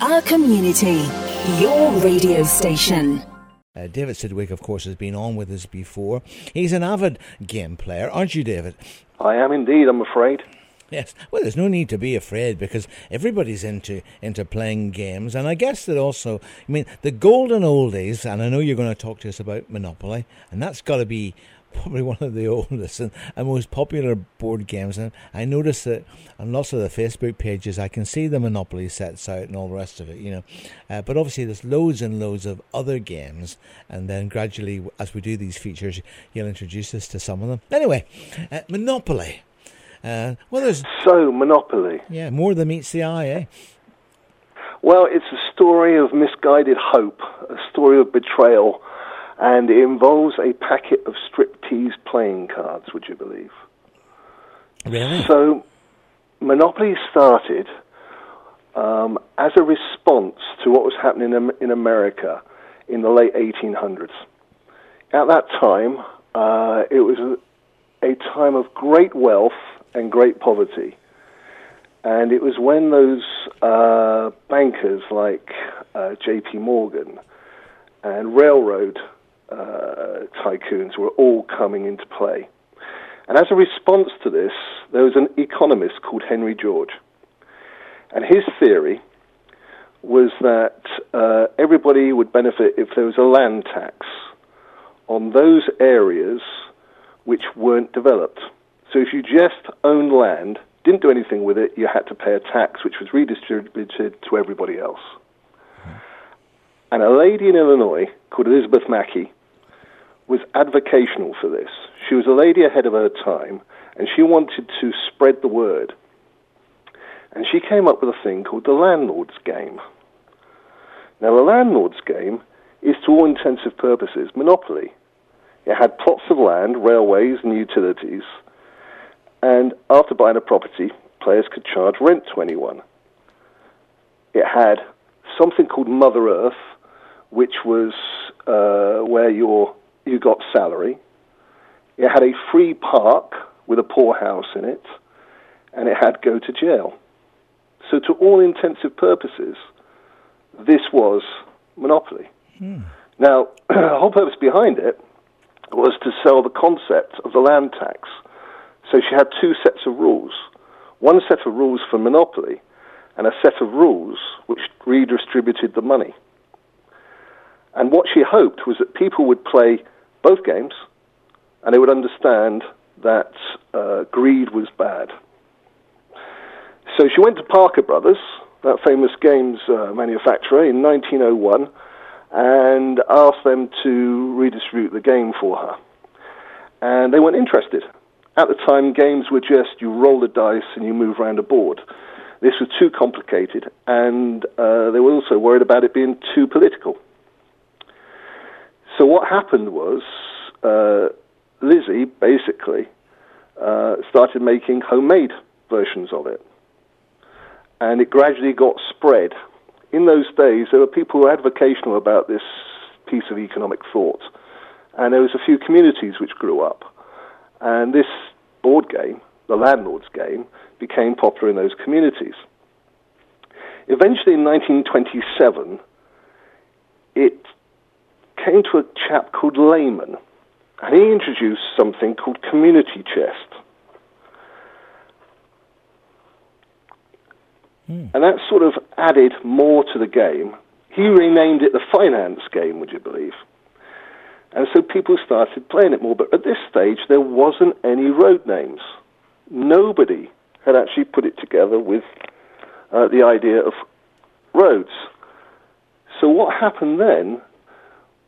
Our community, your radio station. Uh, David Sidwick, of course, has been on with us before. He's an avid game player, aren't you, David? I am indeed, I'm afraid. Yes. Well, there's no need to be afraid because everybody's into into playing games, and I guess that also. I mean, the golden old days, and I know you're going to talk to us about Monopoly, and that's got to be probably one of the oldest and, and, most popular board games. And I notice that on lots of the Facebook pages, I can see the Monopoly sets out and all the rest of it, you know. Uh, but obviously, there's loads and loads of other games. And then gradually, as we do these features, you'll introduce us to some of them. Anyway, uh, Monopoly. Uh, well, there's so Monopoly. Yeah, more than meets the eye, eh? Well, it's a story of misguided hope, a story of betrayal and it involves a packet of playing cards, would you believe? Really? So, Monopoly started um, as a response to what was happening in America in the late 1800s. At that time, uh, it was a, time of great wealth and great poverty. And it was when those uh, bankers like uh, J.P. Morgan and railroad tycoons were all coming into play. And as a response to this, there was an economist called Henry George. And his theory was that uh, everybody would benefit if there was a land tax on those areas which weren't developed. So if you just owned land, didn't do anything with it, you had to pay a tax which was redistributed to everybody else. And a lady in Illinois called Elizabeth Magie was advocational for this. She was a lady ahead of her time, and she wanted to spread the word. And she came up with a thing called the landlord's game. Now, the landlord's game is, to all intensive purposes, monopoly. It had plots of land, railways, and utilities. And after buying a property, players could charge rent to anyone. It had something called Mother Earth, which was uh, where your you got salary. It had a free park with a poorhouse in it, and it had go to jail. So, to all intensive purposes, this was monopoly. Hmm. Now, the whole purpose behind it was to sell the concept of the land tax. So she had two sets of rules one set of rules for monopoly, and a set of rules which redistributed the money. And what she hoped was that people would play both games, and they would understand that uh, greed was bad. So she went to Parker Brothers, that famous games uh, manufacturer, in 1901, and asked them to redistribute the game for her. And they weren't interested. At the time, games were just you roll the dice and you move around a board. This was too complicated, and uh, they were also worried about it being too political. So what happened was uh, Lizzie basically uh, started making homemade versions of it, and it gradually got spread. In those days, there were people who were advocational about this piece of economic thought, and there was a few communities which grew up, and this board game, the landlord's game, became popular in those communities. Eventually, in 1927, it came to a chap called Layman, and he introduced something called community chest. Mm. And that sort of added more to the game. He renamed it the finance game, would you believe? And so people started playing it more. But at this stage, there wasn't any road names. Nobody had actually put it together with uh, the idea of roads. So what happened then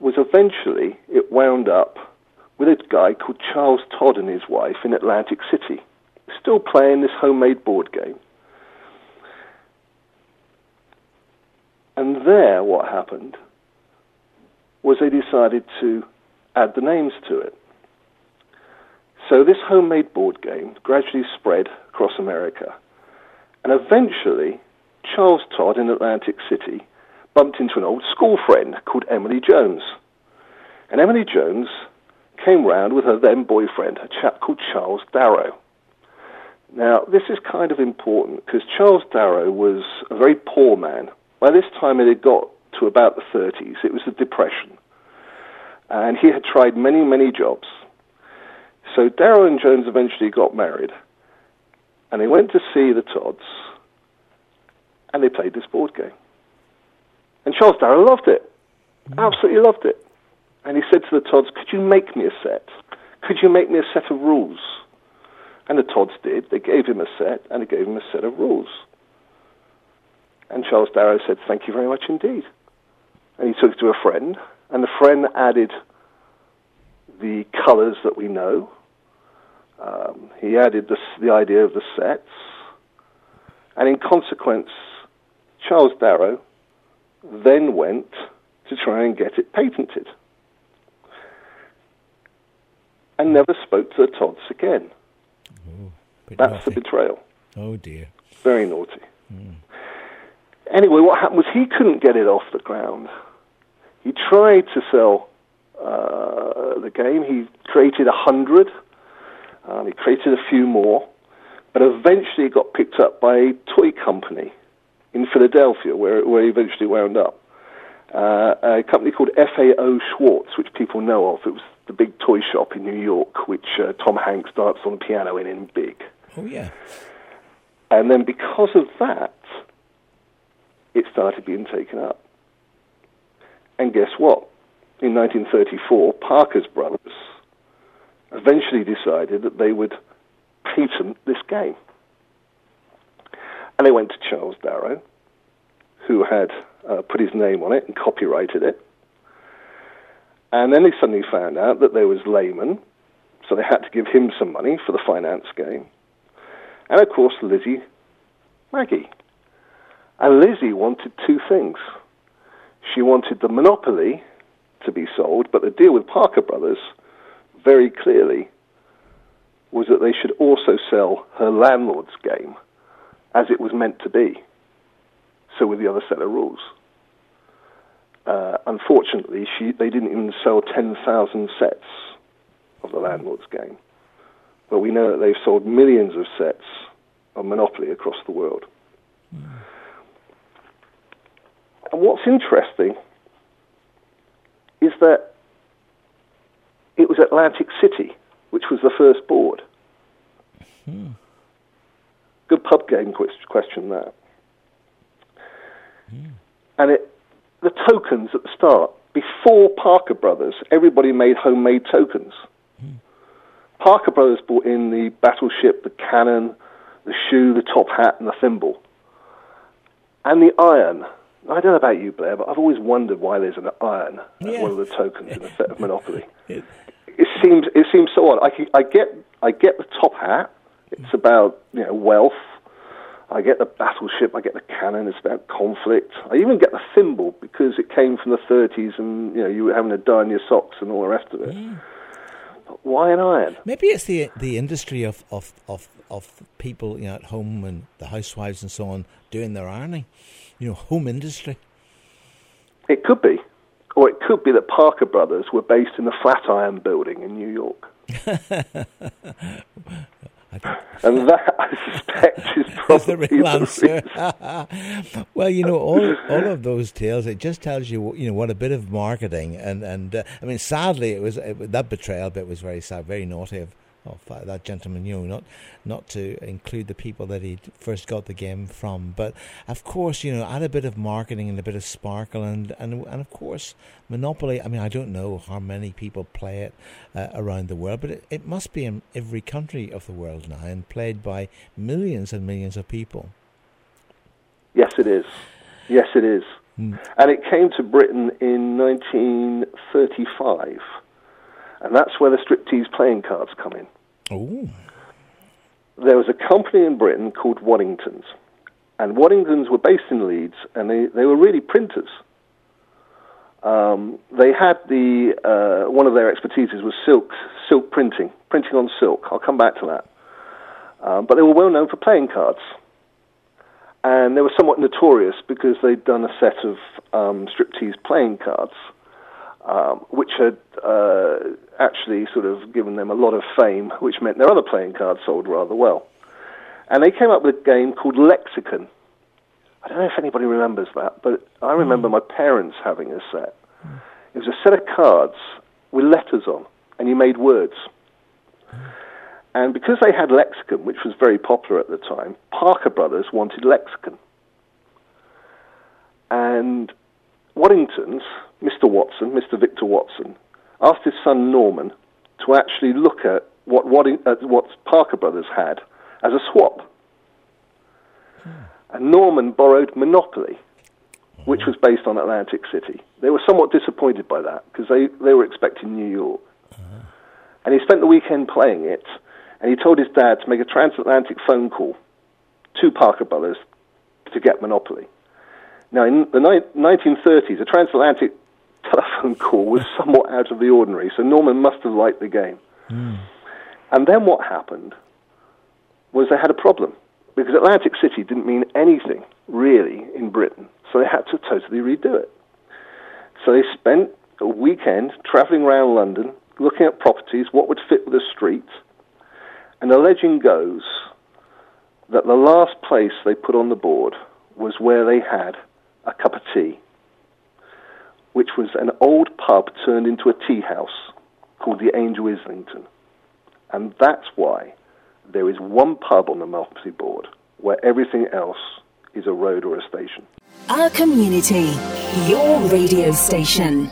was eventually it wound up with a guy called Charles Todd and his wife in Atlantic City, still playing this homemade board game. And there, what happened was they decided to add the names to it. So this homemade board game gradually spread across America. And eventually, Charles Todd in Atlantic City bumped into an old school friend called Emily Jones. And Emily Jones came round with her then boyfriend, a chap called Charles Darrow. Now, this is kind of important because Charles Darrow was a very poor man By this time, it had got to about the 30s. It was the Depression. And he had tried many, many jobs. So Darrow and Jones eventually got married. And they went to see the Todds. And they played this board game. And Charles Darrow loved it. Absolutely loved it. And he said to the Todds, Could you make me a set? Could you make me a set of rules? And the Todds did. They gave him a set, and they gave him a set of rules. And Charles Darrow said, Thank you very much indeed. And he took it to a friend, and the friend added the colors that we know. Um, he added the, the idea of the sets. And in consequence, Charles Darrow then went to try and get it patented and never spoke to the Todds again. Oh, That's naughty. the betrayal. Oh dear. Very naughty. Anyway, what happened was he couldn't get it off the ground. He tried to sell uh, the game. He created a hundred. Um, he created a few more, but eventually it got picked up by a toy company in Philadelphia, where where he eventually wound up. Uh, a company called FAO Schwarz, which people know of. It was the big toy shop in New York, which uh, Tom Hanks danced on the piano in in Big. Oh yeah. And then because of that, it started being taken up. And guess what? In 1934, Parker's brothers eventually decided that they would patent this game. And they went to Charles Darrow, who had uh, put his name on it and copyrighted it. And then they suddenly found out that there was Layman, so they had to give him some money for the finance game and of course Lizzie Magie. And Lizzie wanted two things. She wanted the monopoly to be sold, but the deal with Parker Brothers very clearly was that they should also sell her landlord's game as it was meant to be. So with the other set of rules. Uh, unfortunately, she, they didn't even sell 10,000 sets of the landlord's game but we know that they've sold millions of sets of Monopoly across the world. And what's interesting is that it was Atlantic City, which was the first board. Good pub game ques- question that. Hmm. And it, the tokens at the start, before Parker Brothers, everybody made homemade tokens. Hmm. Parker Brothers brought in the battleship, the cannon, the shoe, the top hat, and the thimble. And the iron. I don't know about you, Blair, but I've always wondered why there's an iron as Yeah. one of the tokens in a set of Monopoly. It- It seems it seems so odd. I, I get I get the top hat. It's about you know wealth. I get the battleship. I get the cannon. It's about conflict. I even get the thimble because it came from the 30s, and you know you were having to darn your socks and all the rest of it. But why an iron? Maybe it's the the industry of, of, of, of people you know at home and the housewives and so on doing their ironing. You know, home industry. It could be, or it could be that Parker Brothers were based in the Flatiron Building in New York, and that I suspect is probably the real the answer. well, you know, all all of those tales. It just tells you, you know, what a bit of marketing and and uh, I mean, sadly, it was it, that betrayal bit was very sad, very naughty of. Of uh, that gentleman, you know, not not to include the people that he first got the game from, but of course, you know, add a bit of marketing and a bit of sparkle, and and and of course, Monopoly. I mean, I don't know how many people play it uh, around the world, but it, it must be in every country of the world now and played by millions and millions of people. Yes, it is. Yes, it is. And it came to Britain in 1935. And that's where the striptease playing cards come in. Oh, There was a company in Britain called Waddingtons. And Waddingtons were based in Leeds, and they, they were really printers. Um, they had the, uh, one of their expertises was silk, silk printing, printing on silk. I'll come back to that. Um, but they were well known for playing cards. and they were somewhat notorious because they'd done a set of um, striptease playing cards, um, which had uh, actually sort of given them a lot of fame, which meant their other playing cards sold rather well. And they came up with a game called Lexicon. I don't know if anybody remembers that, but I remember hmm. my parents having a set. It was a set of cards with letters on, and you made words. And because they had lexicon, which was very popular at the time, Parker Brothers wanted lexicon. And Waddington's, Mr. Watson, Mr. Victor Watson, asked his son Norman to actually look at what, Wadding, at uh, what Parker Brothers had as a swap. Hmm. And Norman borrowed Monopoly, which was based on Atlantic City. They were somewhat disappointed by that because they, they were expecting New York. Uh-huh. And he spent the weekend playing it, and he told his dad to make a transatlantic phone call to Parker Brothers to get Monopoly. Now, in the ni- 1930s, a transatlantic telephone call was somewhat out of the ordinary, so Norman must have liked the game. Hmm. And then what happened was they had a problem because Atlantic City didn't mean anything really in Britain, so they had to totally redo it. So they spent a weekend traveling around London, looking at properties, what would fit with the street, and the legend goes that the last place they put on the board was where they had a cup of tea, which was an old pub turned into a tea house called the Angel Islington. And that's why there is one pub on the Monopoly board where everything else is a road or a station. Our community, your radio station.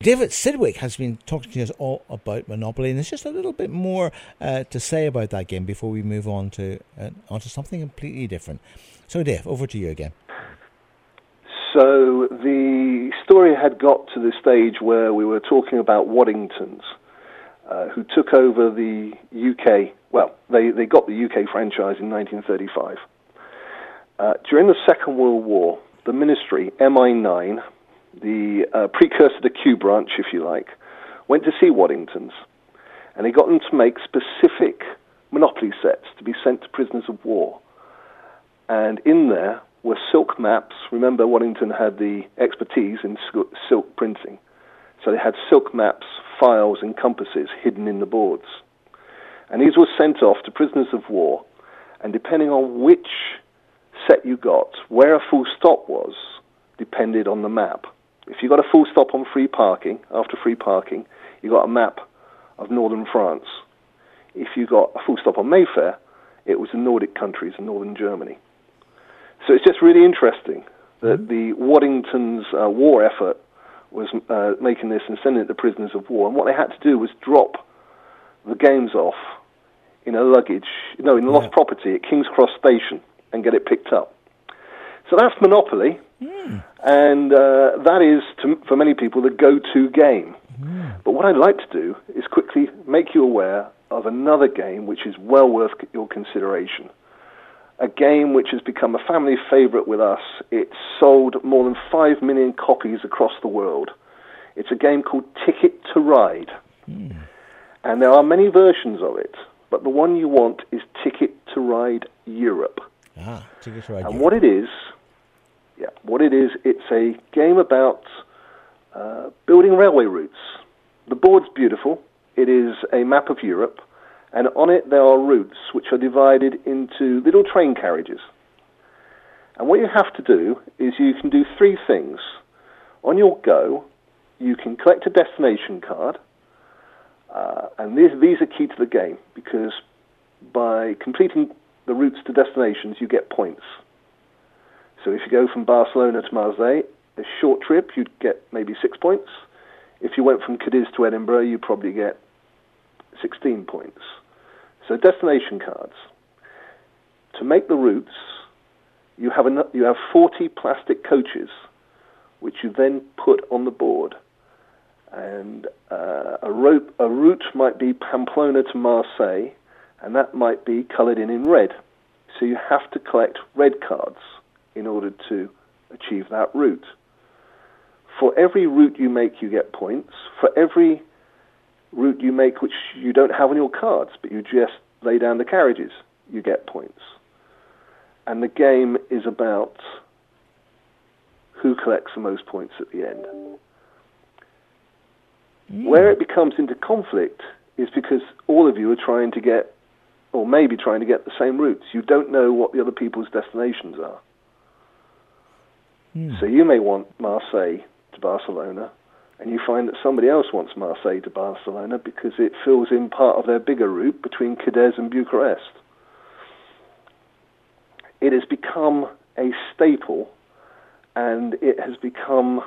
David Sidwick has been talking to us all about Monopoly, and there's just a little bit more uh, to say about that game before we move on to uh, onto something completely different. So, Dave, over to you again. So the story had got to the stage where we were talking about Waddingtons, uh, who took over the UK. Well, they, they got the UK franchise in 1935. Uh, during the Second World War, the ministry, MI9, the uh, precursor to Q Branch, if you like, went to see Waddingtons. And they got them to make specific Monopoly sets to be sent to prisoners of war. And in there were silk maps. Remember, Waddington had the expertise in silk printing. So they had silk maps, files, and compasses hidden in the boards. And these were sent off to prisoners of war. And depending on which set you got, where a full stop was, depended on the map. If you got a full stop on free parking, after free parking, you got a map of northern France. If you got a full stop on Mayfair, it was the Nordic countries and northern Germany. So it's just really interesting that the Waddington's uh, war effort was uh, making this and sending it to prisoners of war. And what they had to do was drop the games off in a luggage, no, in lost Yeah. property at King's Cross Station and get it picked up. So that's Monopoly, and uh, that is, to, for many people, the go-to game. But what I'd like to do is quickly make you aware of another game which is well worth your consideration. A game which has become a family favorite with us. It's sold more than 5 million copies across the world. It's a game called Ticket to Ride. And there are many versions of it, but the one you want is Ticket to Ride Europe. Ah, Ticket to Ride. And what it is, yeah, what it is, it's a game about uh, building railway routes. The board's beautiful. It is a map of Europe, and on it there are routes which are divided into little train carriages. And what you have to do is you can do three things. On your go, you can collect a destination card, uh, and these, these are key to the game because by completing the routes to destinations, you get points. So if you go from Barcelona to Marseille, a short trip, you'd get maybe six points. If you went from Cadiz to Edinburgh, you probably get 16 points. So destination cards. To make the routes, you have, eno- you have 40 plastic coaches, which you then put on the board. And uh, a, route, a route might be Pamplona to Marseille, and that might be coloured in in red. So you have to collect red cards in order to achieve that route. For every route you make, you get points. For every route you make which you don't have on your cards, but you just lay down the carriages, you get points. And the game is about who collects the most points at the end. Where it becomes into conflict is because all of you are trying to get, or maybe trying to get the same routes. You don't know what the other people's destinations are. Hmm. So you may want Marseille to Barcelona, and you find that somebody else wants Marseille to Barcelona because it fills in part of their bigger route between Cadiz and Bucharest. It has become a staple, and it has become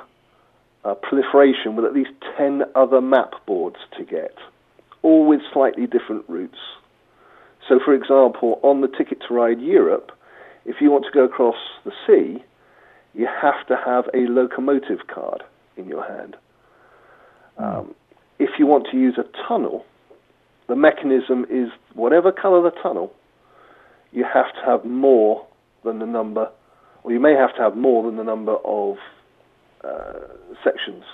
a proliferation with at least 10 other map boards to get, all with slightly different routes. So, for example, on the Ticket to Ride Europe, if you want to go across the sea, you have to have a locomotive card in your hand. Um, if you want to use a tunnel, the mechanism is whatever color the tunnel, you have to have more than the number, or you may have to have more than the number of uh, sections.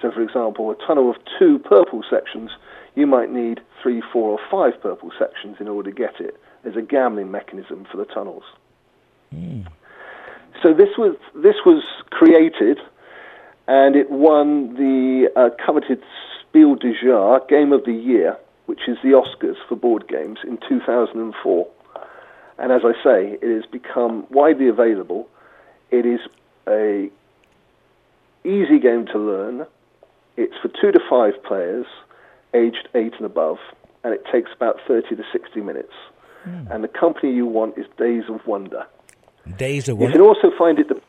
So, for example, a tunnel of two purple sections, you might need three, four, or five purple sections in order to get it. There's a gambling mechanism for the tunnels. So this was this was created, and it won the uh, coveted Spiel des Jahres Game of the Year, which is the Oscars for board games, in 2004. And as I say, it has become widely available. It is a easy game to learn. It's for two to five players, aged eight and above, and it takes about 30 to 60 minutes. And the company you want is Days of Wonder. Days of Wonder. You can also find it the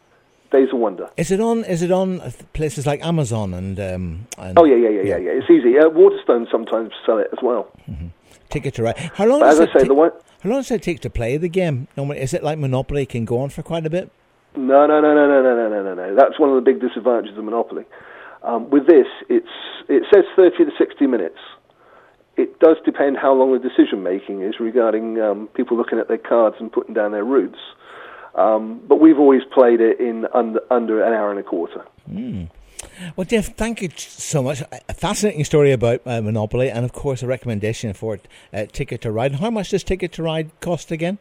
Days of Wonder. Is it on? Is it on places like Amazon and? Um, and Oh yeah, yeah, yeah, yeah, yeah. It's easy. Uh, Waterstone sometimes sell it as well. Ticket to ride. How long But does as it I say, ta- the one. How long does it take to play the game? Normally, is it like Monopoly? Can go on for quite a bit. No, no, no, no, no, no, no, no, no, no. That's one of the big disadvantages of Monopoly. Um, with this, it's it says 30 to 60 minutes. It does depend how long the decision making is regarding um, people looking at their cards and putting down their routes. Um, but we've always played it in under, under an hour and a quarter. Well, Jeff, thank you so much. A fascinating story about uh, Monopoly, and of course, a recommendation for it, uh, Ticket to Ride. How much does Ticket to Ride cost again?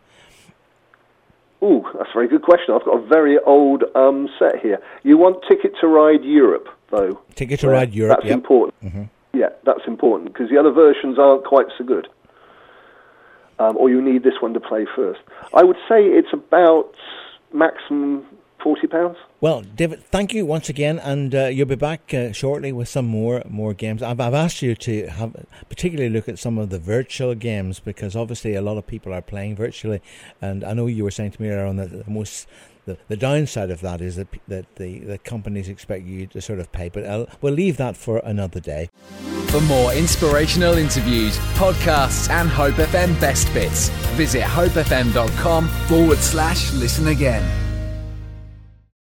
Oh, that's a very good question. I've got a very old um, set here. You want Ticket to Ride Europe, though. Ticket to Yeah, Ride Europe. That's yep. important. Yeah, that's important because the other versions aren't quite so good. Um, or you need this one to play first. I would say it's about maximum forty pounds. Well, David, thank you once again, and uh, you'll be back uh, shortly with some more more games. I've, I've asked you to have particularly look at some of the virtual games because obviously a lot of people are playing virtually, and I know you were saying to me earlier on that the most the, the downside of that is that that the, the companies expect you to sort of pay, but I'll, we'll leave that for another day. For more inspirational interviews, podcasts, and Hope FM best bits, visit hopefm.com forward slash listen again.